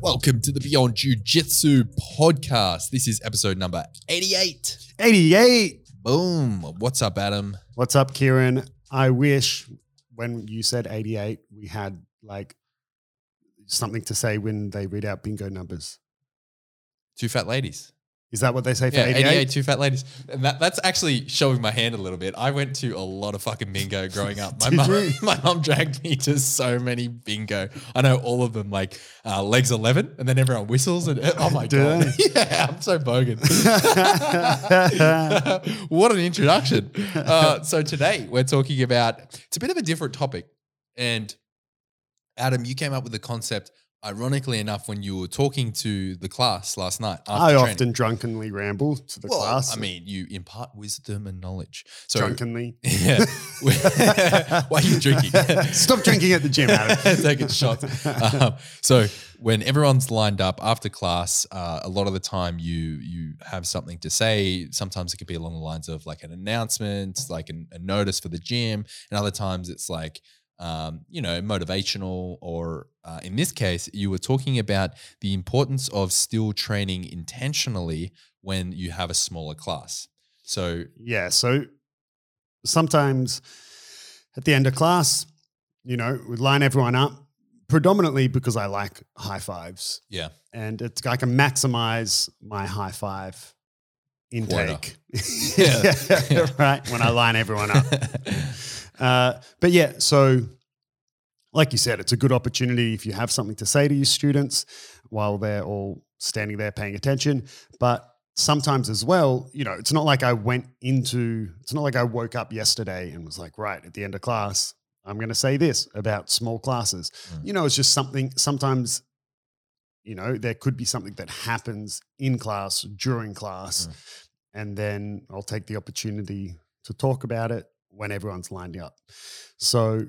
Welcome to the Beyond Jiu Jitsu podcast. This is episode number 88. 88. Boom. What's up, Adam? What's up, Kieran? I wish when you said 88, we had like something to say when they read out bingo numbers. Two fat ladies. Is that what they say for Yeah, 88? 88, two fat ladies. And that, that's actually showing my hand a little bit. I went to a lot of fucking bingo growing up. My mom, my mom dragged me to so many bingo. I know all of them, like uh, legs 11, and then everyone whistles. And oh my Do God. yeah, I'm so bogan. what an introduction. Uh, so today we're talking about, it's a bit of a different topic. And Adam, you came up with the concept, ironically enough, when you were talking to the class last night. After I training. often drunkenly ramble to the Well, class. I mean, you impart wisdom and knowledge. So, drunkenly. yeah. Why are you drinking? Stop drinking at the gym, Adam. Taking shots. Um, so when everyone's lined up after class, uh, a lot of the time you you have something to say. Sometimes it could be along the lines of like an announcement, like an, a notice for the gym, and other times it's like um, you know motivational. Or uh, in this case, you were talking about the importance of still training intentionally when you have a smaller class. So Yeah. So sometimes at the end of class, you know, we line everyone up predominantly because I like high fives. yeah, and it's I can maximize my high five intake. Yeah. Yeah. right when I line everyone up. Uh, but yeah, so like you said, it's a good opportunity if you have something to say to your students while they're all standing there paying attention. But sometimes as well, you know, it's not like I went into, it's not like I woke up yesterday and was like, right, at the end of class, I'm going to say this about small classes. Mm. You know, it's just something, sometimes, you know, there could be something that happens in class, during class. And then I'll take the opportunity to talk about it when everyone's lined up. So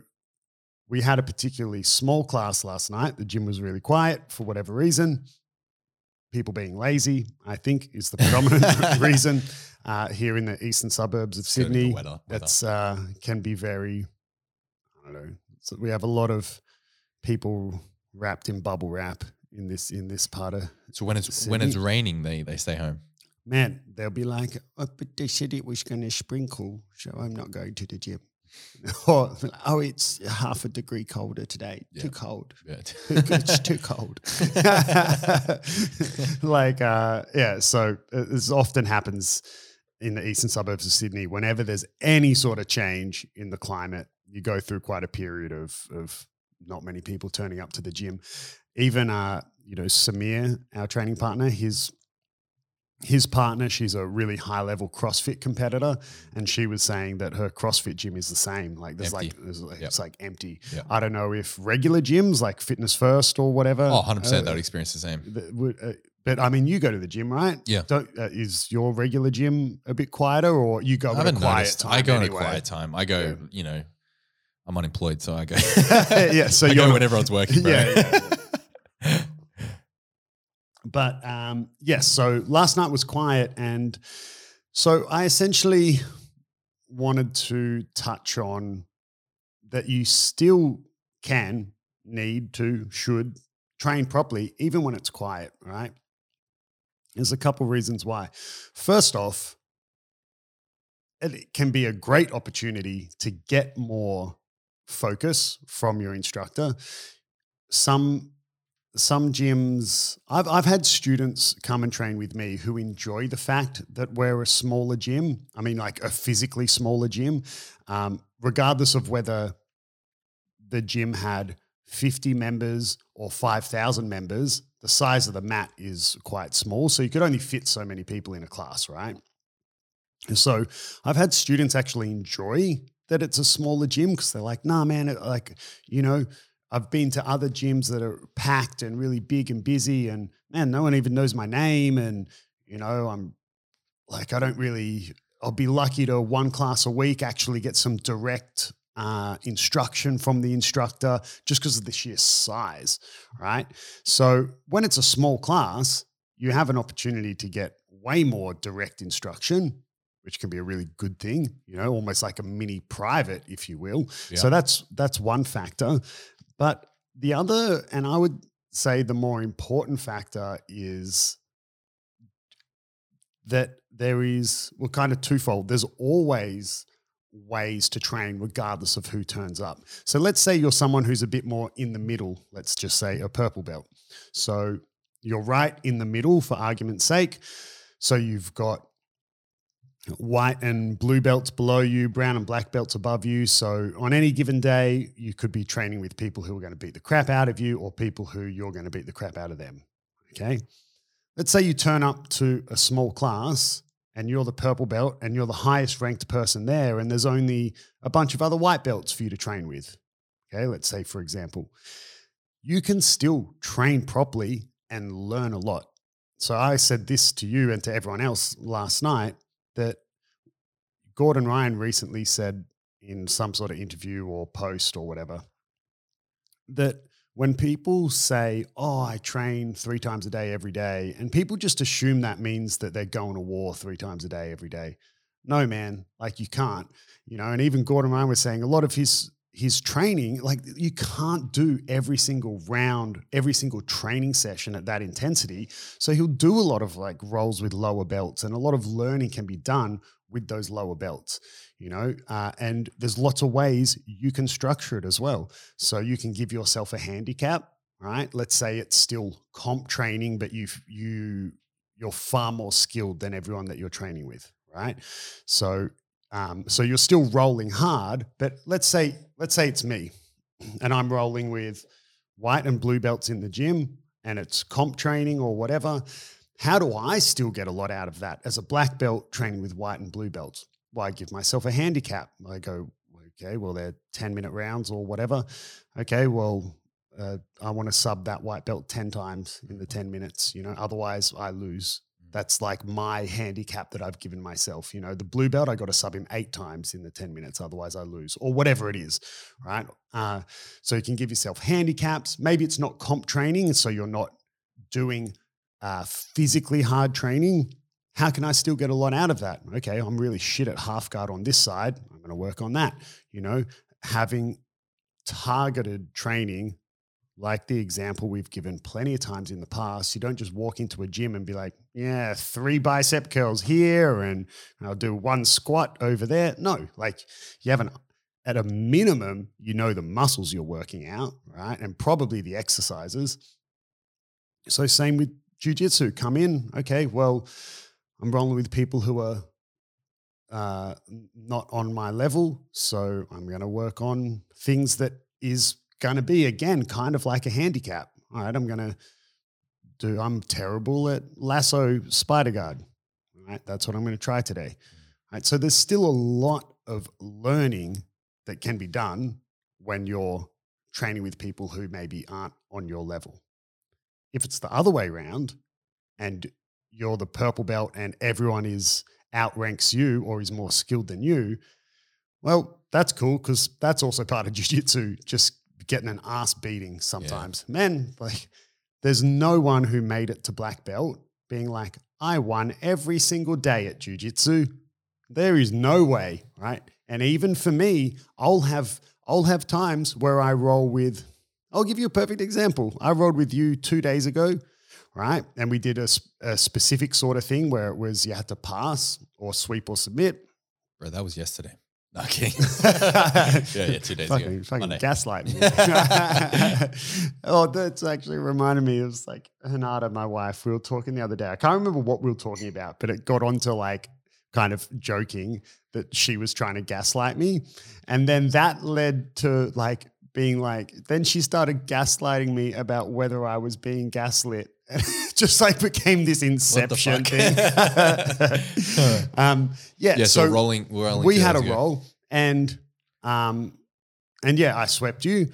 we had a particularly small class last night. The gym was really quiet for whatever reason. People being lazy, I think, is the predominant reason uh, here in the eastern suburbs of Go to the Sydney. weather- weather. That's uh, can be very, I don't know. So we have a lot of people wrapped in bubble wrap in this in this part of So when it's when it's raining, they they stay home. Man. They'll be like, oh, but they said it was going to sprinkle, so I'm not going to the gym. or oh, it's half a degree colder today. Yeah. Too cold. Yeah. it's too cold. like, uh, yeah. So uh, this often happens in the eastern suburbs of Sydney. Whenever there's any sort of change in the climate, you go through quite a period of of not many people turning up to the gym. Even, uh, you know, Samir, our training partner, his his partner, she's a really high level CrossFit competitor, and she was saying that her CrossFit gym is the same. Like there's Empty. like, there's Yep. it's like empty. Yep. I don't know if regular gyms like Fitness First or whatever. Oh, 100 percent. uh, They would experience the same. that would- uh, but I mean, you go to the gym, right? Yeah. Don't, uh, is your regular gym a bit quieter, or you go I at a quiet noticed. time? I go in a quiet time. I go. Yeah. You know, I'm unemployed, so I go. Yeah, so I go when everyone's working. Bro. Yeah, yeah, But um, yes, so last night was quiet, and so I essentially wanted to touch on that you still can, need to, should train properly, even when it's quiet, right? There's a couple reasons why. First off, it can be a great opportunity to get more focus from your instructor. Some some gyms I've I've had students come and train with me who enjoy the fact that we're a smaller gym. I mean, like a physically smaller gym, um, regardless of whether the gym had 50 members or 5,000 members, the size of the mat is quite small. So you could only fit so many people in a class, right? And so I've had students actually enjoy that it's a smaller gym because they're like, nah, man, it, like, you know, I've been to other gyms that are packed and really big and busy, and man, no one even knows my name. And, you know, I'm like, I don't really, I'll be lucky to one class a week actually get some direct uh, instruction from the instructor just because of the sheer size, right? So when it's a small class, you have an opportunity to get way more direct instruction, which can be a really good thing, you know, almost like a mini private, if you will. So that's that's one factor. But the other, and I would say the more important factor is that there is, well, kind of twofold. There's always ways to train regardless of who turns up. So let's say you're someone who's a bit more in the middle, let's just say a purple belt. So you're right in the middle for argument's sake. So you've got white and blue belts below you, brown and black belts above you. So on any given day, you could be training with people who are going to beat the crap out of you or people who you're going to beat the crap out of them. Okay. Let's say you turn up to a small class and you're the purple belt and you're the highest ranked person there, and there's only a bunch of other white belts for you to train with. Okay. Let's say, for example, you can still train properly and learn a lot. So I said this to you and to everyone else last night that Gordon Ryan recently said in some sort of interview or post or whatever that when people say, Oh, I train three times a day every day, and people just assume that means that they're going to war three times a day every day. No, man, like you can't, you know, and even Gordon Ryan was saying a lot of his his training, like you can't do every single round, every single training session at that intensity. So he'll do a lot of like rolls with lower belts, and a lot of learning can be done with those lower belts, you know. Uh, and there's lots of ways you can structure it as well. So you can give yourself a handicap, right? Let's say it's still comp training, but you you you're far more skilled than everyone that you're training with, right? So um, so you're still rolling hard, but let's say let's say it's me, and I'm rolling with white and blue belts in the gym, and it's comp training or whatever. How do I still get a lot out of that as a black belt training with white and blue belts? Well, I give myself a handicap. I go, okay, well they're ten minute rounds or whatever. Okay, well uh, I want to sub that white belt 10 times in the 10 minutes, you know, otherwise I lose. That's like my handicap that I've given myself. You know, the blue belt, I got to sub him eight times in the 10 minutes, otherwise I lose, or whatever it is, right? Uh, so you can give yourself handicaps. Maybe it's not comp training, so you're not doing uh, physically hard training. How can I still get a lot out of that? Okay, I'm really shit at half guard on this side. I'm going to work on that. You know, having targeted training like the example we've given plenty of times in the past, you don't just walk into a gym and be like, yeah, three bicep curls here and I'll do one squat over there. No, like you have an, at a minimum, you know the muscles you're working out, right? And probably the exercises. So, same with jujitsu. Come in, okay, well, I'm rolling with people who are uh, not on my level. So, I'm going to work on things that is going to be again kind of like a handicap. All right, I'm going to do. I'm terrible at lasso spider guard. All right, that's what I'm going to try today. All right, so there's still a lot of learning that can be done when you're training with people who maybe aren't on your level. If it's the other way around, and you're the purple belt and everyone is outranks you or is more skilled than you, well, that's cool because that's also part of jiu-jitsu. Just getting an ass beating sometimes. Yeah. Men, like, there's no one who made it to black belt being like, I won every single day at jujitsu. There is no way, right? And even for me, I'll have I'll have times where I roll with. I'll give you a perfect example. I rolled with you two days ago, right? And we did a, a specific sort of thing where it was you had to pass or sweep or submit. Bro, that was yesterday. Okay. yeah, yeah, two days fucking, ago. Fucking gaslight me. oh, that's actually reminded me. It was like Hanada, my wife. We were talking the other day. I can't remember what we were talking about, but it got onto like kind of joking that she was trying to gaslight me. And then that led to like being like, then she started gaslighting me about whether I was being gaslit. just like became this inception thing. um, yeah, yeah. So, so rolling, rolling we had a ago. roll, and um, and yeah, I swept you.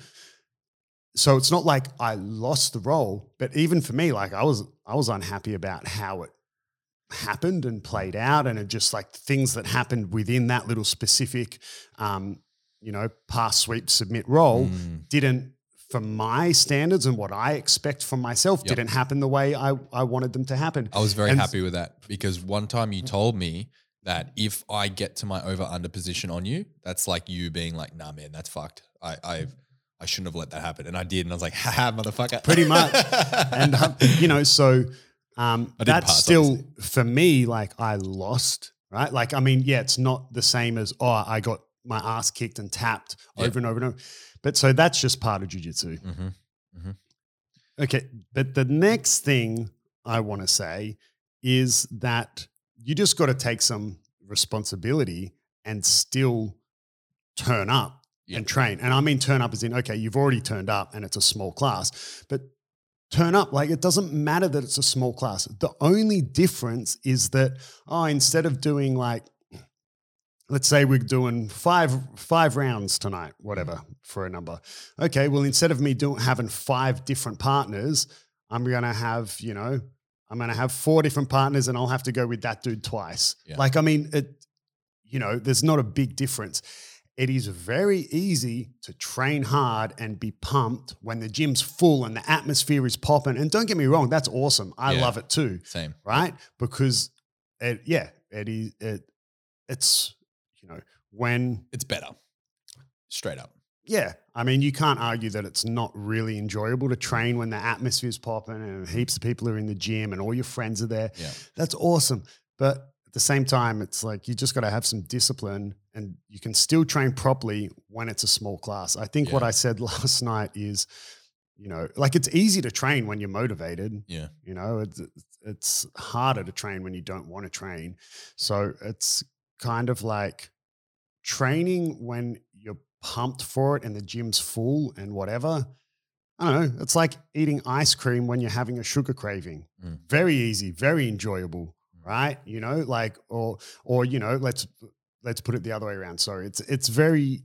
So it's not like I lost the roll, but even for me, like I was, I was unhappy about how it happened and played out, and it just like things that happened within that little specific, um, you know, pass, sweep, submit roll mm. didn't for my standards and what I expect from myself yep. didn't happen the way I, I wanted them to happen. I was very and happy with that because one time you told me that if I get to my over under position on you, that's like you being like, nah, man, that's fucked. I, I've I shouldn't have let that happen, and I did, and I was like, haha, motherfucker. Pretty much. and um, you know, so um, that's pass, still obviously. for me. Like I lost, right? Like I mean, yeah, it's not the same as oh, I got my ass kicked and tapped Yeah. over and over and over. But so that's just part of jujitsu. hmm Okay, but the next thing I want to say is that you just got to take some responsibility and still turn up Yeah. and train. And I mean, turn up as in, okay, you've already turned up and it's a small class, but turn up. Like, it doesn't matter that it's a small class. The only difference is that, oh, instead of doing like, let's say we're doing five five rounds tonight, whatever for a number. Okay, well, instead of me doing having five different partners, I'm gonna have you know I'm gonna have four different partners, and I'll have to go with that dude twice. Yeah. Like, I mean, it you know, there's not a big difference. It is very easy to train hard and be pumped when the gym's full and the atmosphere is popping. And don't get me wrong, that's awesome. I Yeah. love it too Same. right? Because it, yeah, it is it it's you know when It's better. Straight up. yeah, I mean you can't argue that it's not really enjoyable to train when the atmosphere's popping and heaps of people are in the gym and all your friends are there. Yeah. That's awesome, but at the same time, it's like you just got to have some discipline, and you can still train properly when it's a small class. I think what I said last night is, you know, like it's easy to train when you're motivated. Yeah. You know, it's it's harder to train when you don't want to train. So it's kind of like training when you're pumped for it and the gym's full and whatever. I don't know. It's like eating ice cream when you're having a sugar craving. Mm. Very easy, very enjoyable, right? You know, like or or you know, let's let's put it the other way around. Sorry. It's it's very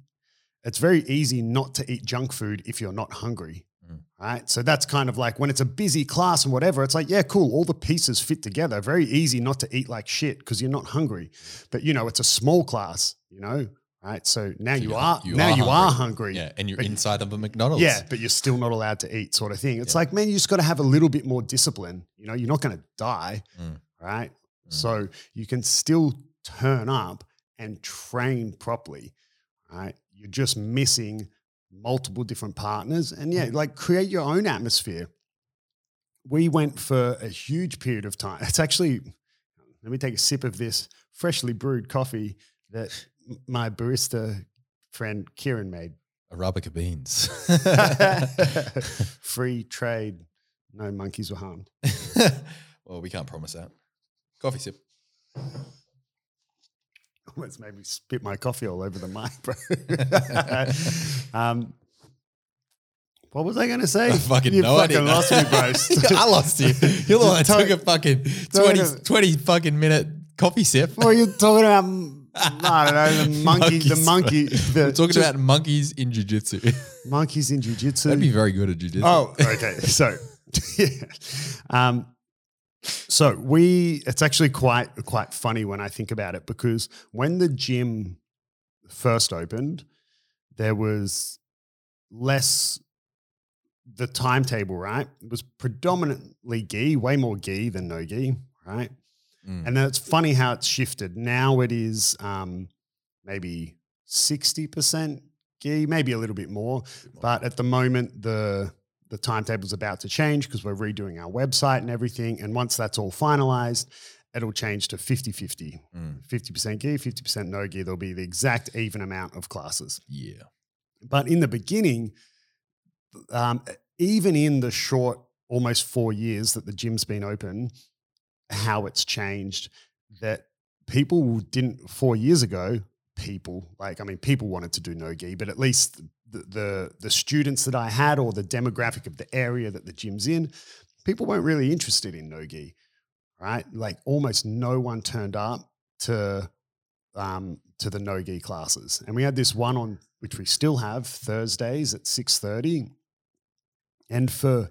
it's very easy not to eat junk food if you're not hungry. Mm. Right. So that's kind of like when it's a busy class and whatever, it's like, yeah, cool. All the pieces fit together. Very easy not to eat like shit because you're not hungry. But, you know, it's a small class, you know, right? So now So you are, you now are you are hungry. hungry. Yeah. And you're inside of a McDonald's. Yeah, but you're still not allowed to eat, sort of thing. It's Yeah. like, man, you just got to have a little bit more discipline. You know, you're not going to die, Mm. right? Mm. So you can still turn up and train properly, right? You're just missing multiple different partners. And yeah, mm. like create your own atmosphere. We went for a huge period of time. It's actually, let me take a sip of this freshly brewed coffee that my barista friend Kieran made. Arabica beans. Free trade, no monkeys were harmed. well, we can't promise that. Coffee sip. Almost made me spit my coffee all over the mic, bro. um, what was I going to say? I fucking you no fucking idea. lost me, bro. I lost you. You're the one that took a fucking talk 20, to- 20 fucking minute coffee sip. What are you talking about? I don't know. The monkey, the monkey, the We're talking just about monkeys in jiu-jitsu. monkeys in jujitsu. That'd be very good at jiu-jitsu. Oh, okay. So, yeah. Um, so we, it's actually quite quite funny when I think about it because when the gym first opened, there was less the timetable, right? It was predominantly gi, way more gi than no gi, right? Mm. And then it's funny how it's shifted. Now it is um, maybe 60% gi, maybe a little bit more. But at the moment, the the timetable's about to change because we're redoing our website and everything. And once that's all finalized, it'll change to 50 50. Mm. 50% gear, 50% no gear. There'll be the exact even amount of classes. Yeah. But in the beginning, um, even in the short, almost four years that the gym's been open, how it's changed that people didn't, four years ago, people, like, I mean, people wanted to do no gi, but at least the, the, the students that I had or the demographic of the area that the gym's in, people weren't really interested in no gi, right? Like almost no one turned up to um, to the no gi classes, and we had this one on which we still have Thursdays at six thirty, and for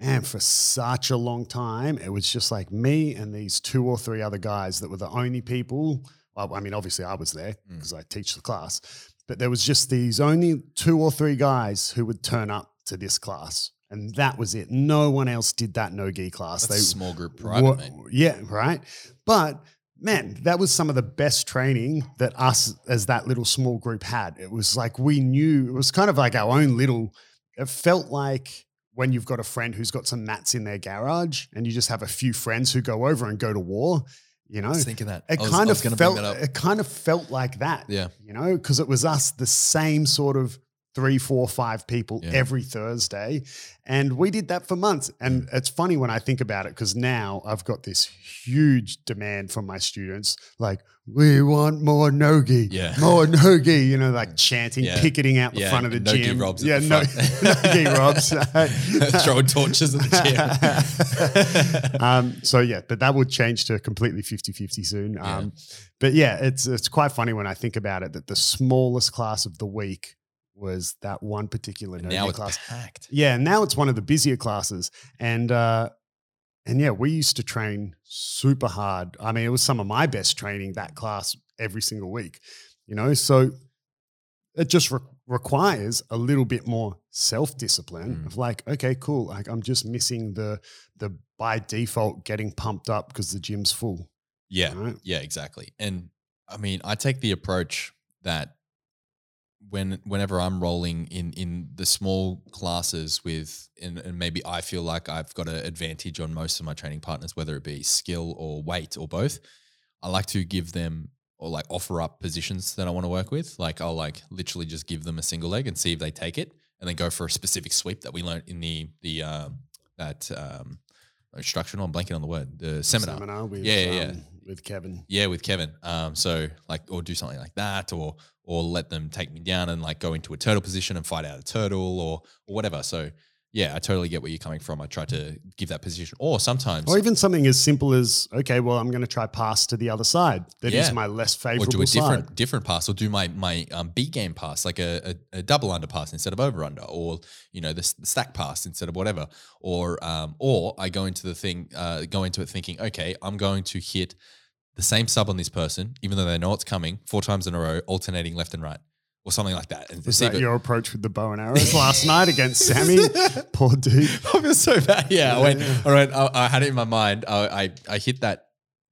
man for such a long time it was just like me and these two or three other guys that were the only people. Well, I mean, obviously I was there Mm. because I teach the class, but there was just these only two or three guys who would turn up to this class. And that was it. No one else did that no gi class. That's a they small group private, mate. Yeah, right. But man, that was some of the best training that us as that little small group had. It was like we knew it was kind of like our own little. It felt like when you've got a friend who's got some mats in their garage, and you just have a few friends who go over and go to war. You know, I was thinking that. it was- kind of felt that it kind of felt like that Yeah. you know because it was us the same sort of three four five people Yeah. every thursday and we did that for months and it's funny when i think about it because now i've got this huge demand from my students like we want more nogi Yeah. more nogi you know like chanting Yeah. picketing out the front of the Nogi gym Robs yeah no, nogi robs Throwing torches at the gym. um, so yeah, but that would change to completely 50-50 soon. Yeah. Um, but yeah, it's it's quite funny when I think about it that the smallest class of the week was that one particular now it's class. packed. Yeah, now it's one of the busier classes, and uh, and yeah, we used to train super hard. I mean, it was some of my best training that class every single week. You know, so it just re- requires a little bit more self discipline Mm. of like, okay, cool, like I'm just missing the the by default getting pumped up because the gym's full. Yeah. Yeah, exactly. And I mean, I take the approach that when whenever I'm rolling in in the small classes with and, and maybe I feel like I've got an advantage on most of my training partners, whether it be skill or weight or both, I like to give them or like offer up positions that I want to work with. Like I'll like literally just give them a single leg and see if they take it and then go for a specific sweep that we learned in the the um that um instructional, I'm blanking on the word, the seminar. with, Yeah, yeah, yeah. um, with Kevin. Yeah, with Kevin. Um, so like, or do something like that, or or let them take me down and like go into a turtle position and fight out a turtle, or or whatever. So yeah, I totally get where you're coming from. I try to give that position, or sometimes, Or even something as simple as, okay, well, I'm going to try pass to the other side. That is Yeah. my less favorite. or do a different side. different pass, or do my my um, B game pass, like a, a, a double under pass instead of over under, or you know the, the stack pass instead of whatever, or um, or I go into the thing, uh, go into it thinking, okay, I'm going to hit the same sub on this person, even though they know it's coming, four times in a row, alternating left and right, or something like that. And Was that your approach with the bow and arrows last night against Sammy? Poor dude. I feel so bad. Yeah, I went. Yeah. All right, I, I had it in my mind. I, I I hit that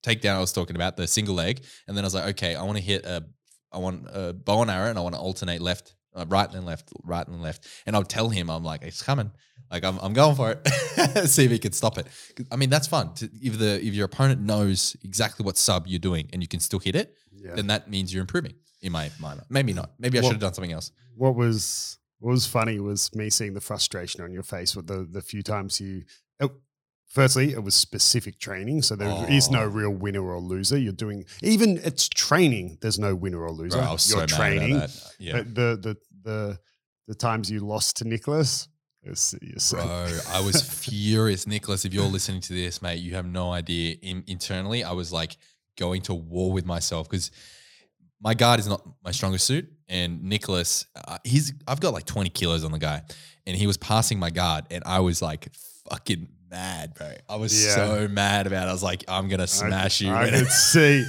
takedown I was talking about, the single leg, and then I was like, okay, I want to hit a, I want a bow and arrow, and I want to alternate left, uh, right and left, right and left, and I'll tell him, I'm like, it's coming. Like I'm, I'm going for it. See if he can stop it. I mean, that's fun. To, if the if your opponent knows exactly what sub you're doing and you can still hit it, Yeah. then that means you're improving. In my mind, maybe not. Maybe I should have done something else. what was what was funny was me seeing the frustration on your face with the the few times you. it- firstly, it was specific training, so there is no Oh. real winner or loser. You're doing even it's training. There's no winner or loser. Bro, I was You're mad training. Yeah. But the the the the times you lost to Nicholas, so, Bro, I was furious. Nicholas, if you're listening to this, mate, you have no idea. In, internally, I was like going to war with myself because my guard is not my strongest suit. And Nicholas, uh, he's I've got like 20 kilos on the guy, and he was passing my guard, and I was like fucking mad, bro. I was Yeah. so mad about. it. I was like, I'm gonna smash you. I could see.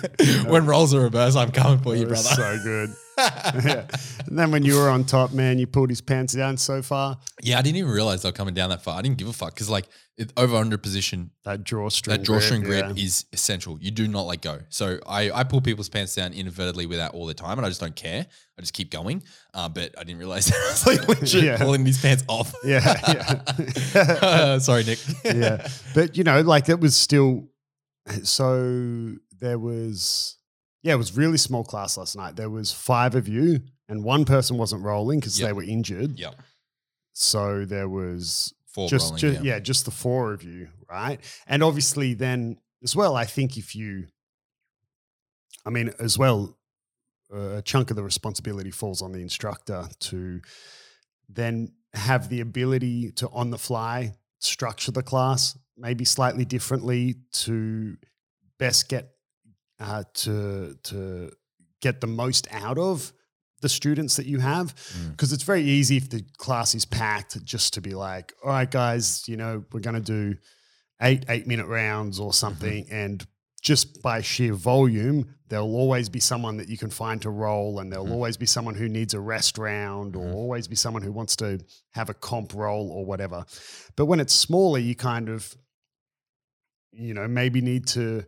when rolls are reversed. I'm coming for you, It brother. So good. yeah. And then when you were on top, man, you pulled his pants down so far. Yeah, I didn't even realize they were coming down that far. I didn't give a fuck because like it, over under position That drawstring. that drawstring grip, yeah. is essential. You do not let go. So I, I pull people's pants down inadvertently with that all the time, and I just don't care. I just keep going. Uh, but I didn't realize that I was like legit Yeah. pulling these pants off. Yeah, yeah. Uh, sorry, Nick. yeah. But you know, like it was still so there was yeah, it was really small class last night. There was five of you and one person wasn't rolling because Yep. they were injured. Yep. So there was Four just, rolling. ju- yeah. yeah, just the four of you, right? And obviously, then as well, I think if you, I mean, as well, uh, a chunk of the responsibility falls on the instructor to then have the ability to on the fly structure the class maybe slightly differently to best get uh, to to get the most out of the students that you have Mm. because it's very easy if the class is packed just to be like all right guys you know we're going to do eight eight minute rounds or something and just by sheer volume there'll always be someone that you can find to roll and there'll Mhm. always be someone who needs a rest round or Mhm. always be someone who wants to have a comp roll or whatever but when it's smaller you kind of you know maybe need to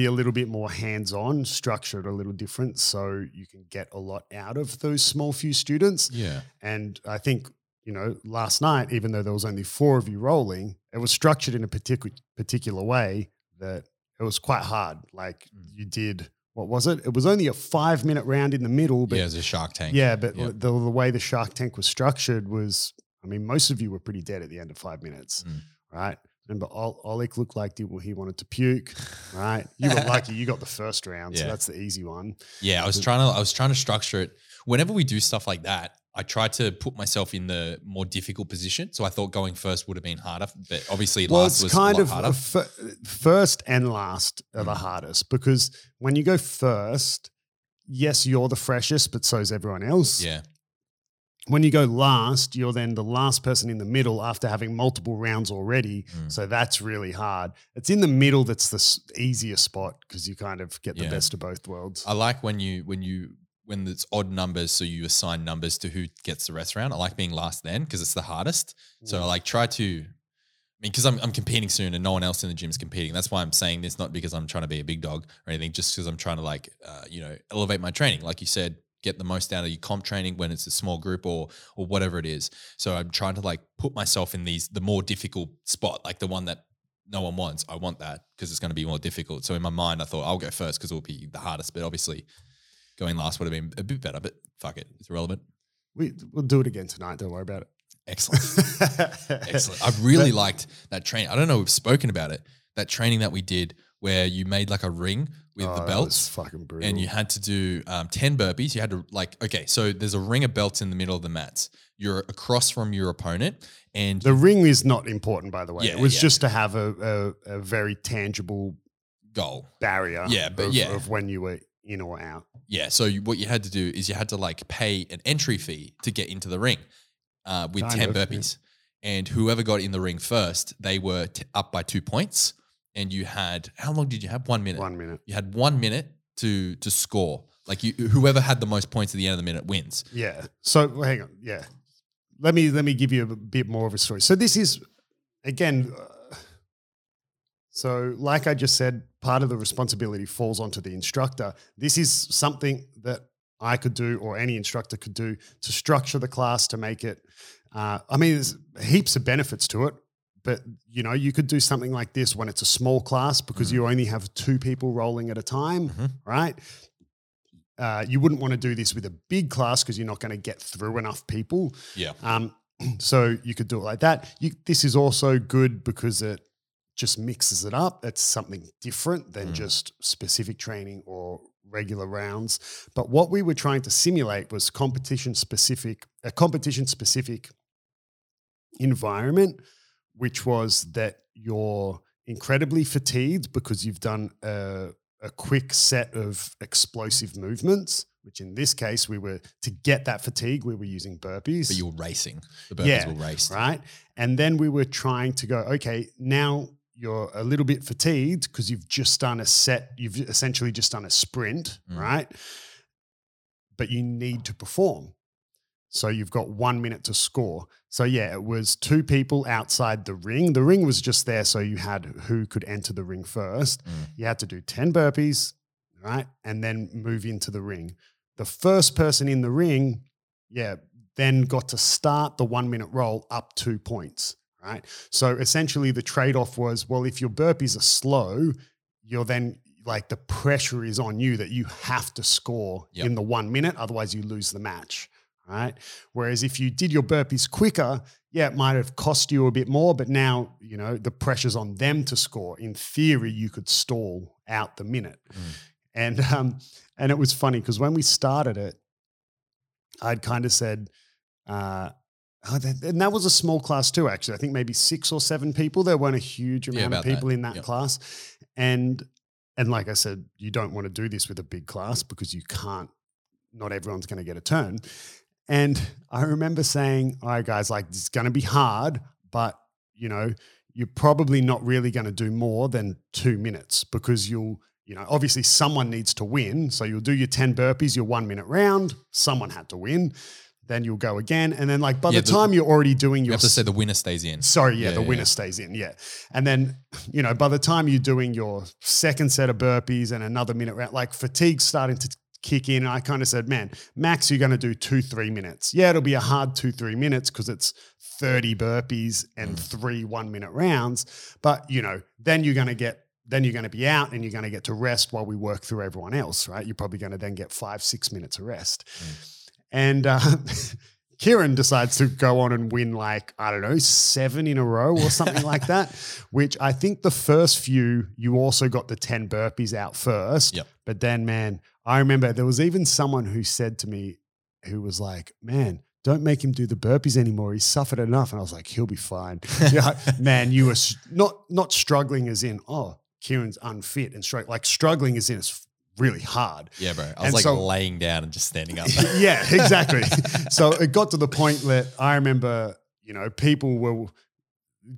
be a little bit more hands on, structured a little different so you can get a lot out of those small few students. Yeah. And I think, you know, last night, even though there was only four of you rolling, it was structured in a particular particular way that it was quite hard. Like Mm. you did, what was it? It was only a five minute round in the middle, but yeah, as a Shark Tank. yeah, but Yeah. The, the way the Shark Tank was structured was, I mean, most of you were pretty dead at the end of five minutes, Mm. right? Remember, Ol- Oleg looked like he, wanted to puke, right? You got lucky; you got the first round, so that's the easy one. Yeah, I was trying to I was trying to structure it. Whenever we do stuff like that, I try to put myself in the more difficult position. So I thought going first would have been harder, but obviously Well, last was kind a lot of harder. fir- first and last are the Mm. hardest because when you go first, yes, you're the freshest, but so is everyone else. yeah, When you go last, you're then the last person in the middle after having multiple rounds already. Mm. So that's really hard. It's in the middle that's the easiest spot because you kind of get the best of both worlds. I like when you when you when it's odd numbers, so you assign numbers to who gets the rest round. I like being last then because it's the hardest. So I Mm. like try to. I mean, because I'm, I'm competing soon and no one else in the gym is competing. That's why I'm saying this, not because I'm trying to be a big dog or anything, just because I'm trying to like, uh, you know, elevate my training. Like you said, get the most out of your comp training when it's a small group or or whatever it is. So I'm trying to like put myself in these the more difficult spot, like the one that no one wants. I want that because it's going to be more difficult. So in my mind, I thought I'll go first because it will be the hardest. But obviously, going last would have been a bit better. But fuck it, it's irrelevant. we, we'll do it again tonight. Don't worry about it. Excellent. Excellent. I really liked that training. I don't know, we've spoken about it. That training that we did where you made like a ring with Oh, the that was belts fucking brutal. and you had to do um, 10 burpees. You had to, like, okay, so there's a ring of belts in the middle of the mats. You're across from your opponent and the ring is not important, by the way. Yeah, it was yeah. just to have a, a, a very tangible goal. barrier Yeah, but of, yeah. of when you were in or out. Yeah. So you, what you had to do is you had to like pay an entry fee to get into the ring uh, with Kind 10 of, yeah. burpees. And whoever got in the ring first, they were t- up by two points. And you had, how long did you have? One minute. One minute. You had one minute to to score. Like you, whoever had the most points at the end of the minute wins. Yeah. So hang on. Yeah. Let me let me give you a bit more of a story. So this is again. Uh, so like I just said, part of the responsibility falls onto the instructor. This is something that I could do, or any instructor could do, to structure the class to make it. Uh, I mean, there's heaps of benefits to it. But you know, you could do something like this when it's a small class because Mhm. you only have two people rolling at a time, Mhm. right? Uh, you wouldn't want to do this with a big class because you're not going to get through enough people. Yeah. Um, so you could do it like that. You, this is also good because it just mixes it up. It's something different than Mm. just specific training or regular rounds. But what we were trying to simulate was competition specific, a competition specific environment, which was that you're incredibly fatigued because you've done a, a quick set of explosive movements. Which in this case, we were to get that fatigue, we were using burpees But you were racing. The burpees Yeah, were raced. right? And then we were trying to go, okay, now you're a little bit fatigued because you've just done a set, you've essentially just done a sprint, Mm. right? But you need to perform. So you've got one minute to score. So yeah, it was two people outside the ring. The ring was just there so you had who could enter the ring first. Mm. You had to do 10 burpees, right? And then move into the ring. The first person in the ring, yeah, then got to start the one minute roll up two points, right? So essentially the trade off was well, if your burpees are slow, you're then like the pressure is on you that you have to score Yep. in the one minute, otherwise you lose the match, right? Whereas if you did your burpees quicker, yeah, it might have cost you a bit more, but now, you know, the pressure's on them to score. In theory, you could stall out the minute. Mm. And um, and it was funny because when we started it, I'd kind of said, uh, oh, that, and that was a small class too, actually. I think maybe six or seven people. There weren't a huge Yeah, amount of about that. people in that Yep. class. And and like I said, you don't want to do this with a big class because you can't, not everyone's going to get a turn. And I remember saying, all right, guys, like it's going to be hard, but you know, you're probably not really going to do more than two minutes because you'll, you know, obviously someone needs to win. So you'll do your 10 burpees, your one minute round. Someone had to win. then you'll go again, and then like by Yeah, the the- time you're already doing your. You have to say the winner stays in. Sorry, yeah, Yeah, the yeah, winner stays in, yeah. And then, you know, by the time you're doing your second set of burpees and another minute round, like fatigue's starting to kick in. And I kind of said, man, max, you're going to do two, three minutes. Yeah, it'll be a hard two, three minutes because it's 30 burpees and Mm. three one minute rounds. But, you know, then you're going to get, then you're going to be out and you're going to get to rest while we work through everyone else, right? You're probably going to then get five, six minutes of rest. And, uh, Kieran decides to go on and win like, I don't know, seven in a row or something like that, which I think the first few, you also got the 10 burpees out first. Yep. But then, man, I remember there was even someone who said to me, who was like, man, don't make him do the burpees anymore. He's suffered enough. And I was like, he'll be fine. yeah, man, you were not not struggling as in, oh, Kieran's unfit and straight, like struggling as in it's really hard. Yeah, bro. I And was like so- laying down and just standing up. yeah, exactly. so it got to the point that I remember, you know, people were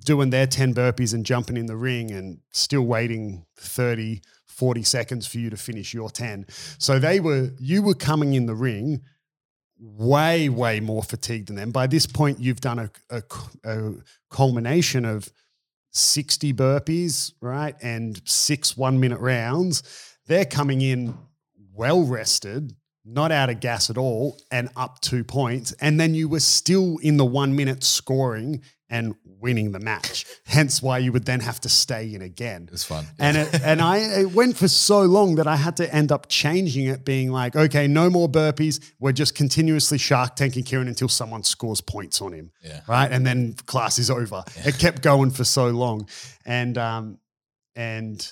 doing their 10 burpees and jumping in the ring and still waiting 30, 40 seconds for you to finish your 10. So they were, you were coming in the ring way, way more fatigued than them. By this point, you've done a, a, a culmination of 60 burpees, right? And six one minute rounds. They're coming in well rested, not out of gas at all, and up two points. And then you were still in the one minute scoring and winning the match. Hence why you would then have to stay in again. It was fun. And it, and I it went for so long that I had to end up changing it, being like, okay, no more burpees. We're just continuously shark tanking Kieran until someone scores points on him, yeah. right? And then class is over. It kept going for so long, and um, and.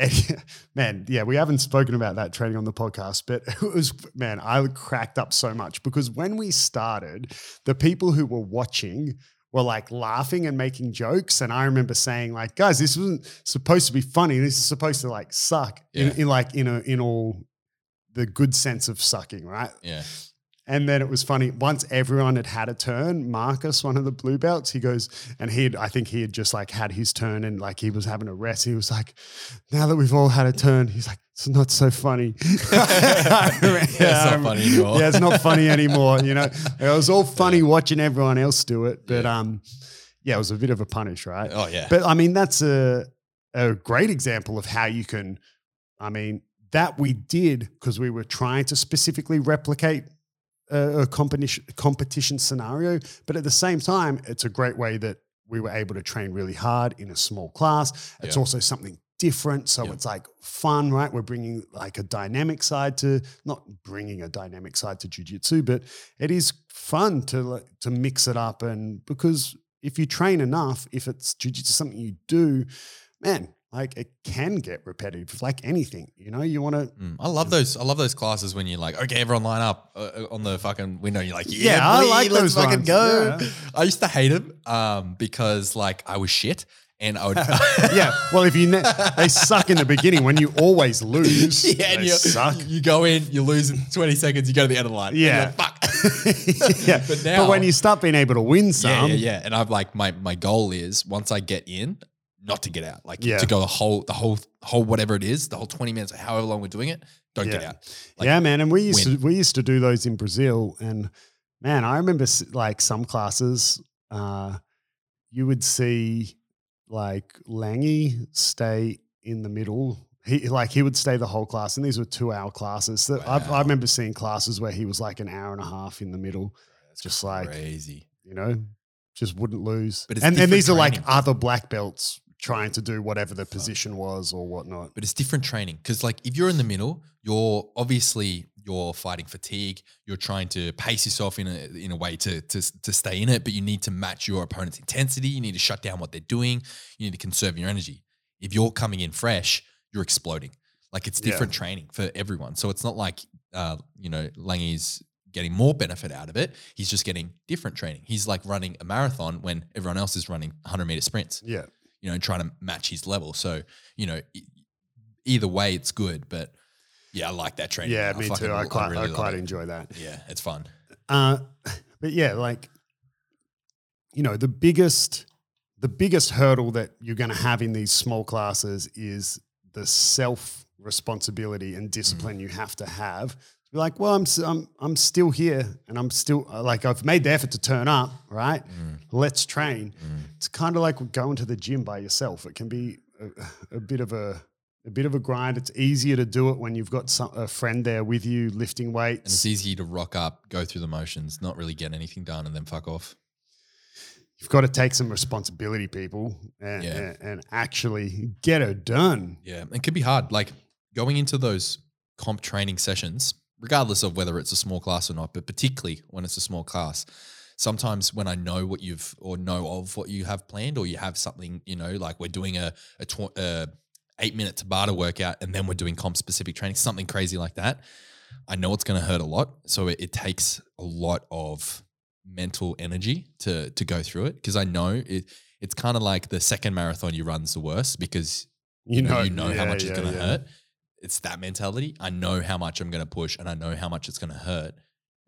And, man, yeah, we haven't spoken about that training on the podcast, but it was man, I cracked up so much because when we started, the people who were watching were like laughing and making jokes. And I remember saying, like, guys, this wasn't supposed to be funny. This is supposed to like suck in, in like in a in all the good sense of sucking, right? Yeah. And then it was funny. Once everyone had had a turn, Marcus, one of the blue belts, he goes, and he had, I think he had just like had his turn and like he was having a rest. He was like, now that we've all had a turn, he's like, it's not so funny. it's not funny anymore. Yeah, it's not funny anymore. You know, it was all funny watching everyone else do it, but Yeah. um, yeah, it was a bit of a punish, right? Oh yeah. But I mean, that's a a great example of how you can. I mean, that we did because we were trying to specifically replicate a, competition competition scenario, but at the same time, it's a great way that we were able to train really hard in a small class. It's Yeah. also something different, so Yeah. it's like fun, right? We're bringing like a dynamic side to not bringing a dynamic side to jujitsu, but it is fun to to mix it up and because if you train enough, if it's jujitsu something you do, man, like it can get repetitive, like anything. You know, you want to. Mm, I love those. I love those classes when you're like, okay, everyone line up uh, uh, on the fucking window. You're like, yeah, Yeah, I like let's those fucking ones, go. yeah. I used to hate them um, because like I was shit, and I would. yeah, well, if you ne- they suck in the beginning when you always lose. yeah, they and you, suck. you go in, you lose in 20 seconds, you go to the end of the line. Yeah. like, fuck. yeah, But but, now- when you start being able to win some, yeah, yeah, yeah. And I'm like, my my goal is once I get in, not to get out. Like Yeah. to go the whole the whole whole whatever it is, the whole 20 minutes, however long we're doing it, don't get Yeah. out. Like, yeah, man. And we used win. to we used to do those in Brazil, and man, I remember like some classes, uh, you would see like Langy stay in the middle. He like he would stay the whole class, and these were two hour classes. So Wow. I remember seeing classes where he was like an hour and a half in the middle, That's just like crazy. you know, just wouldn't lose. But it's and and these are like other black belts trying to do whatever the position was or whatnot. but it's different training because like if you're in the middle you're obviously you're fighting fatigue you're trying to pace yourself in a in a way to to to stay in it but you need to match your opponent's intensity you need to shut down what they're doing you need to conserve your energy. If you're coming in fresh you're exploding. Like it's Yeah. different training for everyone. So it's not like uh you know Langy's getting more benefit out of it. He's just getting different training. He's like running a marathon when everyone else is running 100 meter sprints. Yeah. You know, trying to match his level. So, you know, either way, it's good. But yeah, I like that training. Yeah, I me fucking- too. I quite, I, really love quite it. enjoy that. Yeah, it's fun. Uh, but yeah, like you know, the biggest the biggest hurdle that you're going to have in these small classes is the self responsibility and discipline Mm. you have to have Be like, well, I'm, I'm, I'm still here and I'm still uh, like, I've made the effort to turn up, right? Mm. Let's train. Mm. It's kind of like going to the gym by yourself. It can be a, a bit of a, a bit of a grind. It's easier to do it when you've got some, a friend there with you lifting And weights. it's easy to rock up, go through the motions, not really get anything done, and then fuck off. You've got to take some responsibility, people, and, Yeah. and, and actually get it done. Yeah, it could be hard. Like going into those comp training sessions, regardless of whether it's a small class or not, but particularly when it's a small class. Sometimes when I know what you've or know of what you have planned, or you have something, you know, like we're doing a a, tw- a eight minute Tabata workout, and then we're doing comp specific training, something crazy like that. I know it's going to hurt a lot, so it, it takes a lot of mental energy to to go through it because I know it. It's kind of like the second marathon you run's the worst because You know, you know how yeah, much it's going to yeah. hurt. It's that mentality. I know how much I'm going to push and I know how much it's going to hurt.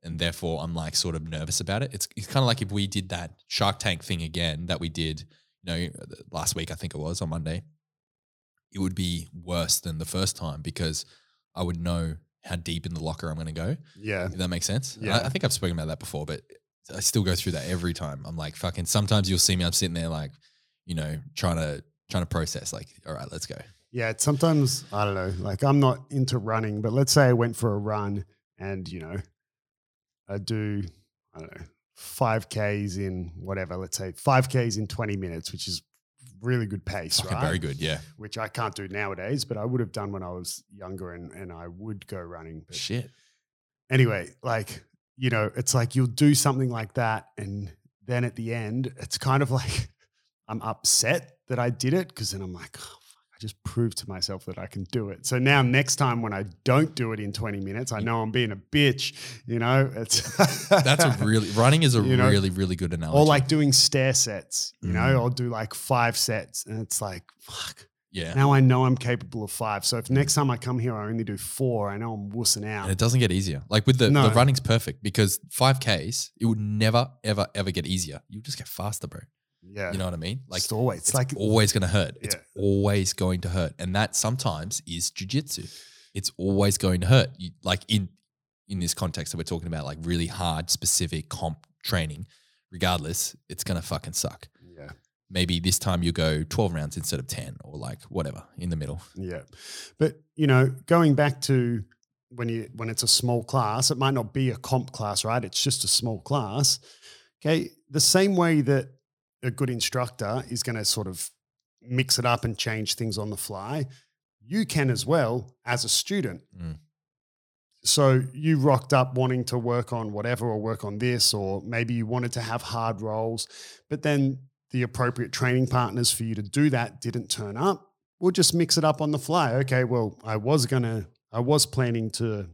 And therefore, I'm like sort of nervous about it. It's, it's kind of like if we did that Shark Tank thing again that we did, you know, last week, I think it was on Monday, it would be worse than the first time because I would know how deep in the locker I'm going to go. Yeah. If that makes sense. Yeah. I, I think I've spoken about that before, but I still go through that every time. I'm like, fucking, sometimes you'll see me, I'm sitting there like, you know, trying to, trying to process like, all right, let's go. Yeah, it's sometimes I don't know. Like I'm not into running, but let's say I went for a run and you know, I do I don't know five k's in whatever. Let's say five k's in twenty minutes, which is really good pace, Fucking right? very good. Yeah. Which I can't do nowadays, but I would have done when I was younger and and I would go running. But Shit. anyway, like you know, it's like you'll do something like that, and then at the end, it's kind of like I'm upset that I did it because then I'm like, oh, just proved to myself that I can do it. So now, next time when I don't do it in 20 minutes, I know I'm being a bitch. You know, it's That's a really running is a You know, really really good analogy. or like doing stair sets. You know, Mm. I'll do like five sets, and it's like, fuck. yeah, Now I know I'm capable of five. So if next time I come here, I only do four, I know I'm wussing out. and it doesn't get easier. Like with the No. the running's perfect because five Ks it would never ever ever get easier. You just get faster, bro. Yeah, You know what I mean? Like it's always it's, like always going to hurt. It's always going to hurt, and that sometimes is jujitsu. It's always going to hurt. You, like in in this context that we're talking about, like really hard, specific comp training. Regardless, it's going to fucking suck. yeah. Maybe this time you go twelve rounds instead of ten, or like whatever in the middle. Yeah. But, you know, going back to when you when it's a small class, it might not be a comp class, right? It's just a small class. Okay. The same way that a good instructor is going to sort of mix it up and change things on the fly, you can as well as a student. Mm. So you rocked up wanting to work on whatever or work on this, or maybe you wanted to have hard rolls, but then the appropriate training partners for you to do that didn't turn up. We'll just mix it up on the fly. Okay, well, I was gonna, I was planning to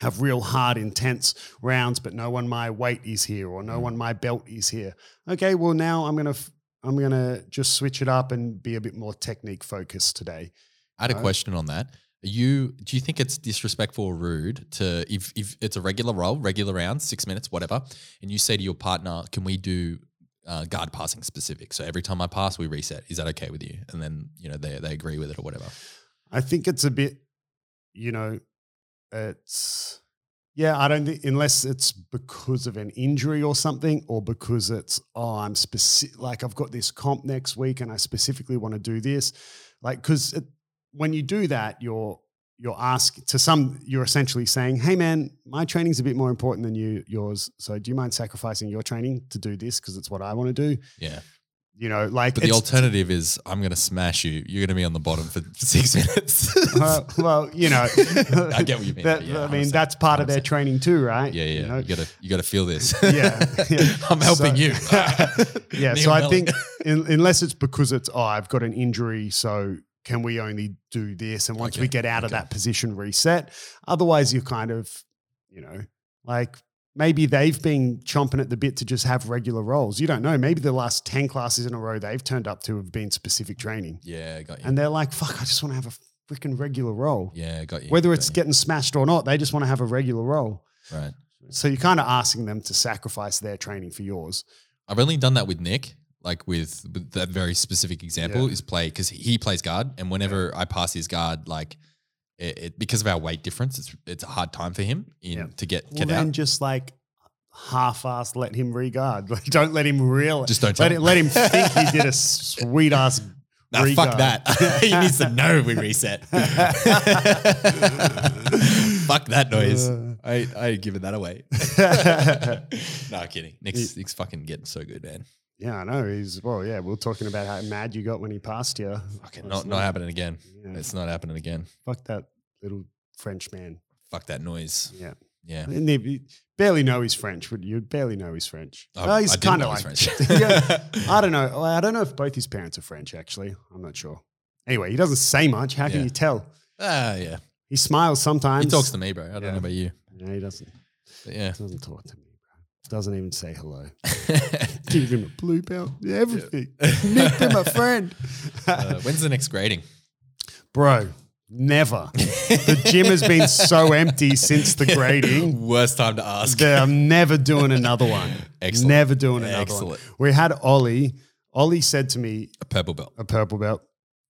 have real hard, intense rounds, but no one my weight is here, or no Mm. one my belt is here. Okay, well now I'm gonna, f- I'm gonna just switch it up and be a bit more technique focused today. I had a Right. question on that. Are you do you think it's disrespectful or rude to if if it's a regular roll, regular round, six minutes, whatever, and you say to your partner, "Can we do uh, guard passing specific?" So every time I pass, we reset. Is that okay with you? And then you know they they agree with it or whatever. I think it's a bit, you know, it's yeah. I don't think unless it's because of an injury or something, or because it's oh, I'm specific. Like I've got this comp next week, and I specifically want to do this. Like because when you do that, you're you're asking to some. You're essentially saying, "Hey, man, my training's a bit more important than you yours. So do you mind sacrificing your training to do this because it's what I want to do?" Yeah. You know, like But the alternative is I'm going to smash you. You're going to be on the bottom for six minutes. Uh, well, you know, I get what you mean, That- yeah, I mean, 100%, that's part of their training too, right? yeah, yeah. You know? You gotta you gotta feel this. Yeah, yeah. I'm helping So- you. yeah. Neil So I think in, unless it's because it's oh, I've got an injury, so can we only do this? And once we get out of that position, reset. Otherwise, you're kind of, you know, like maybe they've been chomping at the bit to just have regular rolls. You don't know. Maybe the last ten classes in a row they've turned up to have been specific training, yeah, got you. and they're like, "Fuck, I just want to have a freaking regular roll." yeah, got you. Whether got it's you. getting smashed or not, they just want to have a regular roll. right. So you're kind of asking them to sacrifice their training for yours. I've only done that with Nick, like with, with that very specific example Yeah. is play because he plays guard, and whenever I pass his guard, like it, it, because of our weight difference, it's it's a hard time for him in Yeah. to get Well, get then out. just like half-ass let him regard. Like, don't let him real. Just don't let him, let him think he did a sweet ass. Nah, fuck that. he needs to know we reset. fuck that noise. Uh. I I giving that away. no, kidding. Nick's, Nick's fucking getting so good, man. Yeah, I know. He's well. Yeah, we are talking about how mad you got when he passed you. Fucking not not happening again. Yeah. It's not happening again. Fuck that little French man. Fuck that noise. Yeah, Yeah. and he- he barely know he's French. Would you barely know he's French? Oh, Oh, he's I kind of like. French. yeah, I don't know. I don't know if both his parents are French. Actually, I'm not sure. Anyway, he doesn't say much. How can Yeah. you tell? Ah, yeah. He smiles sometimes. He talks to me, bro. I don't Yeah. know about you. Yeah, he doesn't. But yeah. Doesn't talk to me. Doesn't even say hello. Give him a blue belt. Yeah, everything. Nicked him a friend. Uh, when's the next grading? Bro, never. the gym has been so empty since the grading. Worst time to ask. that I'm never doing another one. Excellent. Never doing another one. Excellent. one. We had Ollie. Ollie said to me, A purple belt. a purple belt.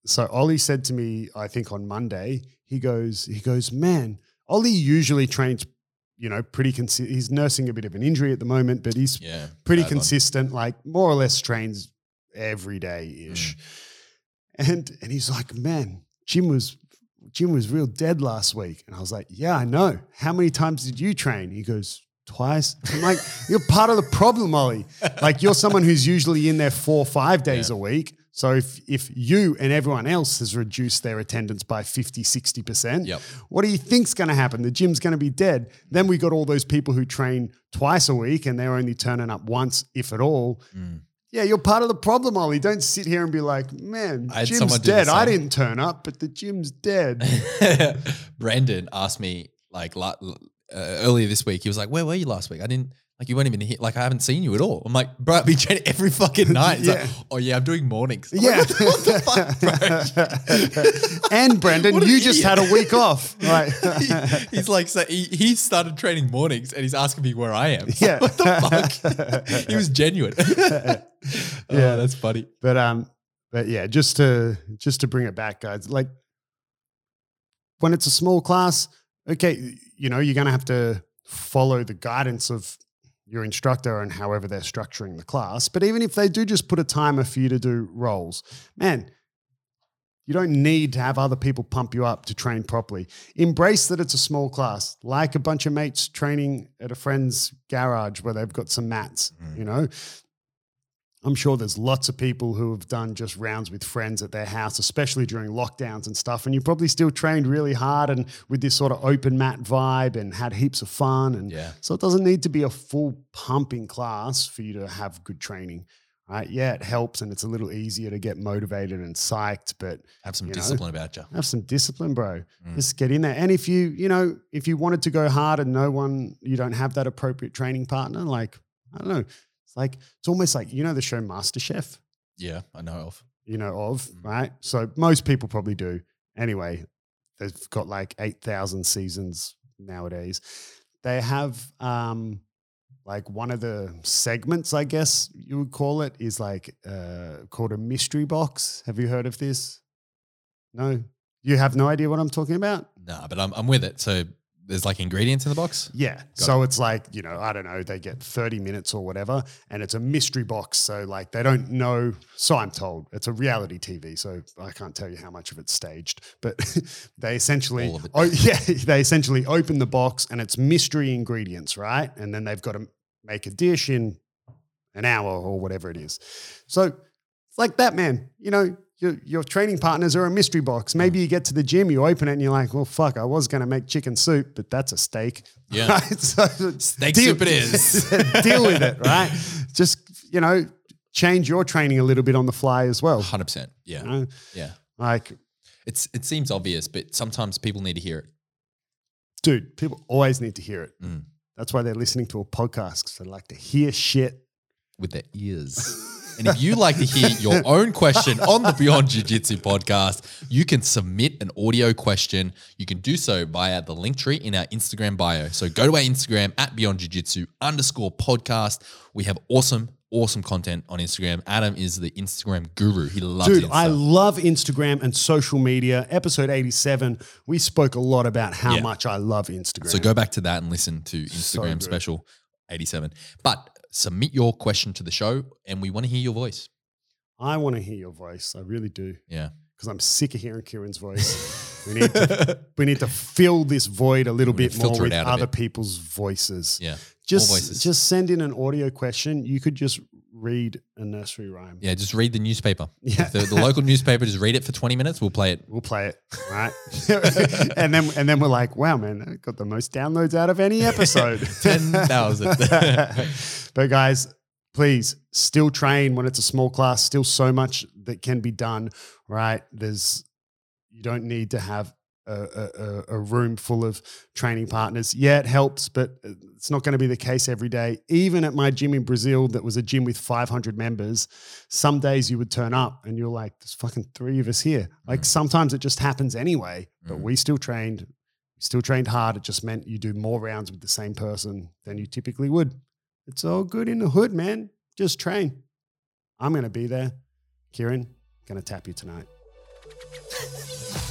So Ollie said to me, I think on Monday, he goes, he goes, man, Ollie usually trains, you know, pretty consistent. He's nursing a bit of an injury at the moment, but he's Yeah. pretty one. consistent, like more or less trains every day ish. Mm. And and he's like, man, gym was gym was real dead last week. And I was like, yeah, I know. How many times did you train? He goes, twice. I'm like, you're part of the problem, Ollie. Like you're someone who's usually in there four, five days Yeah. a week. So if if you and everyone else has reduced their attendance by 50, 60%, Yep. what do you think's going to happen? The gym's going to be dead. Then we got all those people who train twice a week and they're only turning up once, if at all. Mm. Yeah, you're part of the problem, Ollie. Don't sit here and be like, man, I gym's someone do the dead. I didn't turn up, but the gym's dead. Brandon asked me like uh, earlier this week. He was like, "Where were you last week? I didn't like you weren't even here. Like I haven't seen you at all." I'm like, "Bro, I we train every fucking night." He's Yeah. like, "Oh yeah, I'm doing mornings." I'm yeah. like, what the fuck, bro? and Brendan, you just had a week off. Right. He- he's like, so he, he started training mornings, and he's asking me where I am. Yeah. what the fuck? he was genuine. Yeah. yeah, that's funny. But um, but yeah, just to just to bring it back, guys. Like when it's a small class, okay, you know, you're gonna have to follow the guidance of your instructor and however they're structuring the class. But even if they do just put a timer for you to do rolls, man, you don't need to have other people pump you up to train properly. Embrace that it's a small class, like a bunch of mates training at a friend's garage where they've got some mats, mm. you know. I'm sure there's lots of people who have done just rounds with friends at their house, especially during lockdowns and stuff. And you probably still trained really hard and with this sort of open mat vibe and had heaps of fun. And Yeah. so it doesn't need to be a full pumping class for you to have good training. Right. Yeah, it helps and it's a little easier to get motivated and psyched, but Have some You know? discipline about you. have some discipline, bro. Mm. Just get in there. And if you, you know, if you wanted to go hard and no one, you don't have that appropriate training partner, like, I don't know. It's like, it's almost like, you know, the show MasterChef, Yeah, I know of. you know, of, Mm. right? So most people probably do. Anyway, they've got like 8,000 seasons nowadays. They have, um, like one of the segments, I guess you would call it, is like uh, called a mystery box. Have you heard of this? No, you have no idea what I'm talking about. Nah, but I'm, I'm with it. So there's like ingredients in the box. Yeah. so it's like, you know, I don't know, they get 30 minutes or whatever, and it's a mystery box. So, like, they don't know. So I'm told it's a reality TV. So I can't tell you how much of it's staged, but they essentially, it. oh, yeah, they essentially open the box and it's mystery ingredients, right? And then they've got to make a dish in an hour or whatever it is. So it's like that, man. You know, your, your training partners are a mystery box. Maybe you get to the gym, you open it, and you're like, well, fuck, I was going to make chicken soup, but that's a steak. Yeah. Right? So Steak deal- soup it is. deal with it, right? Just, you know, change your training a little bit on the fly as well. 100%. Yeah. You know? Yeah. Like, It's It seems obvious, but sometimes people need to hear it. dude, people always need to hear it. Mm. That's why they're listening to a podcast because they like to hear shit. with their ears. And if you like to hear your own question on the Beyond Jiu Jitsu podcast, you can submit an audio question. You can do so via the link tree in our Instagram bio. So go to our Instagram at Beyond Jiu Jitsu underscore podcast. We have awesome awesome content on Instagram. Adam is the Instagram guru. He loves it. Dude, Insta. I love Instagram and social media. Episode 87, we spoke a lot about how Yeah. much I love Instagram. So go back to that and listen to Instagram good. special 87. But submit your question to the show and we want to hear your voice. I want to hear your voice. I really do. Yeah. Because I'm sick of hearing Kieran's voice. we, need to, we need to fill this void a little We bit more with other people's voices. Yeah. Just, voices. just send in an audio question. You could just read a nursery rhyme. Yeah. Just read the newspaper. Yeah. The, the local newspaper, just read it for 20 minutes. We'll play it. We'll play it, right? and then and then we're like, wow, man, I got the most downloads out of any episode. 10,000. but guys, please still train when it's a small class. Still so much that can be done, right? There's you don't need to have a, a, a- a room full of training partners. Yeah, it helps, but it's not going to be the case every day. Even at my gym in Brazil, that was a gym with 500 members, some days you would turn up and you're like, there's fucking three of us here. Like Mm. sometimes it just happens anyway, but Mm. we still trained. We still trained hard. It just meant you do more rounds with the same person than you typically would. It's all good in the hood, man. Just train. I'm going to be there. Kieran, going to tap you tonight.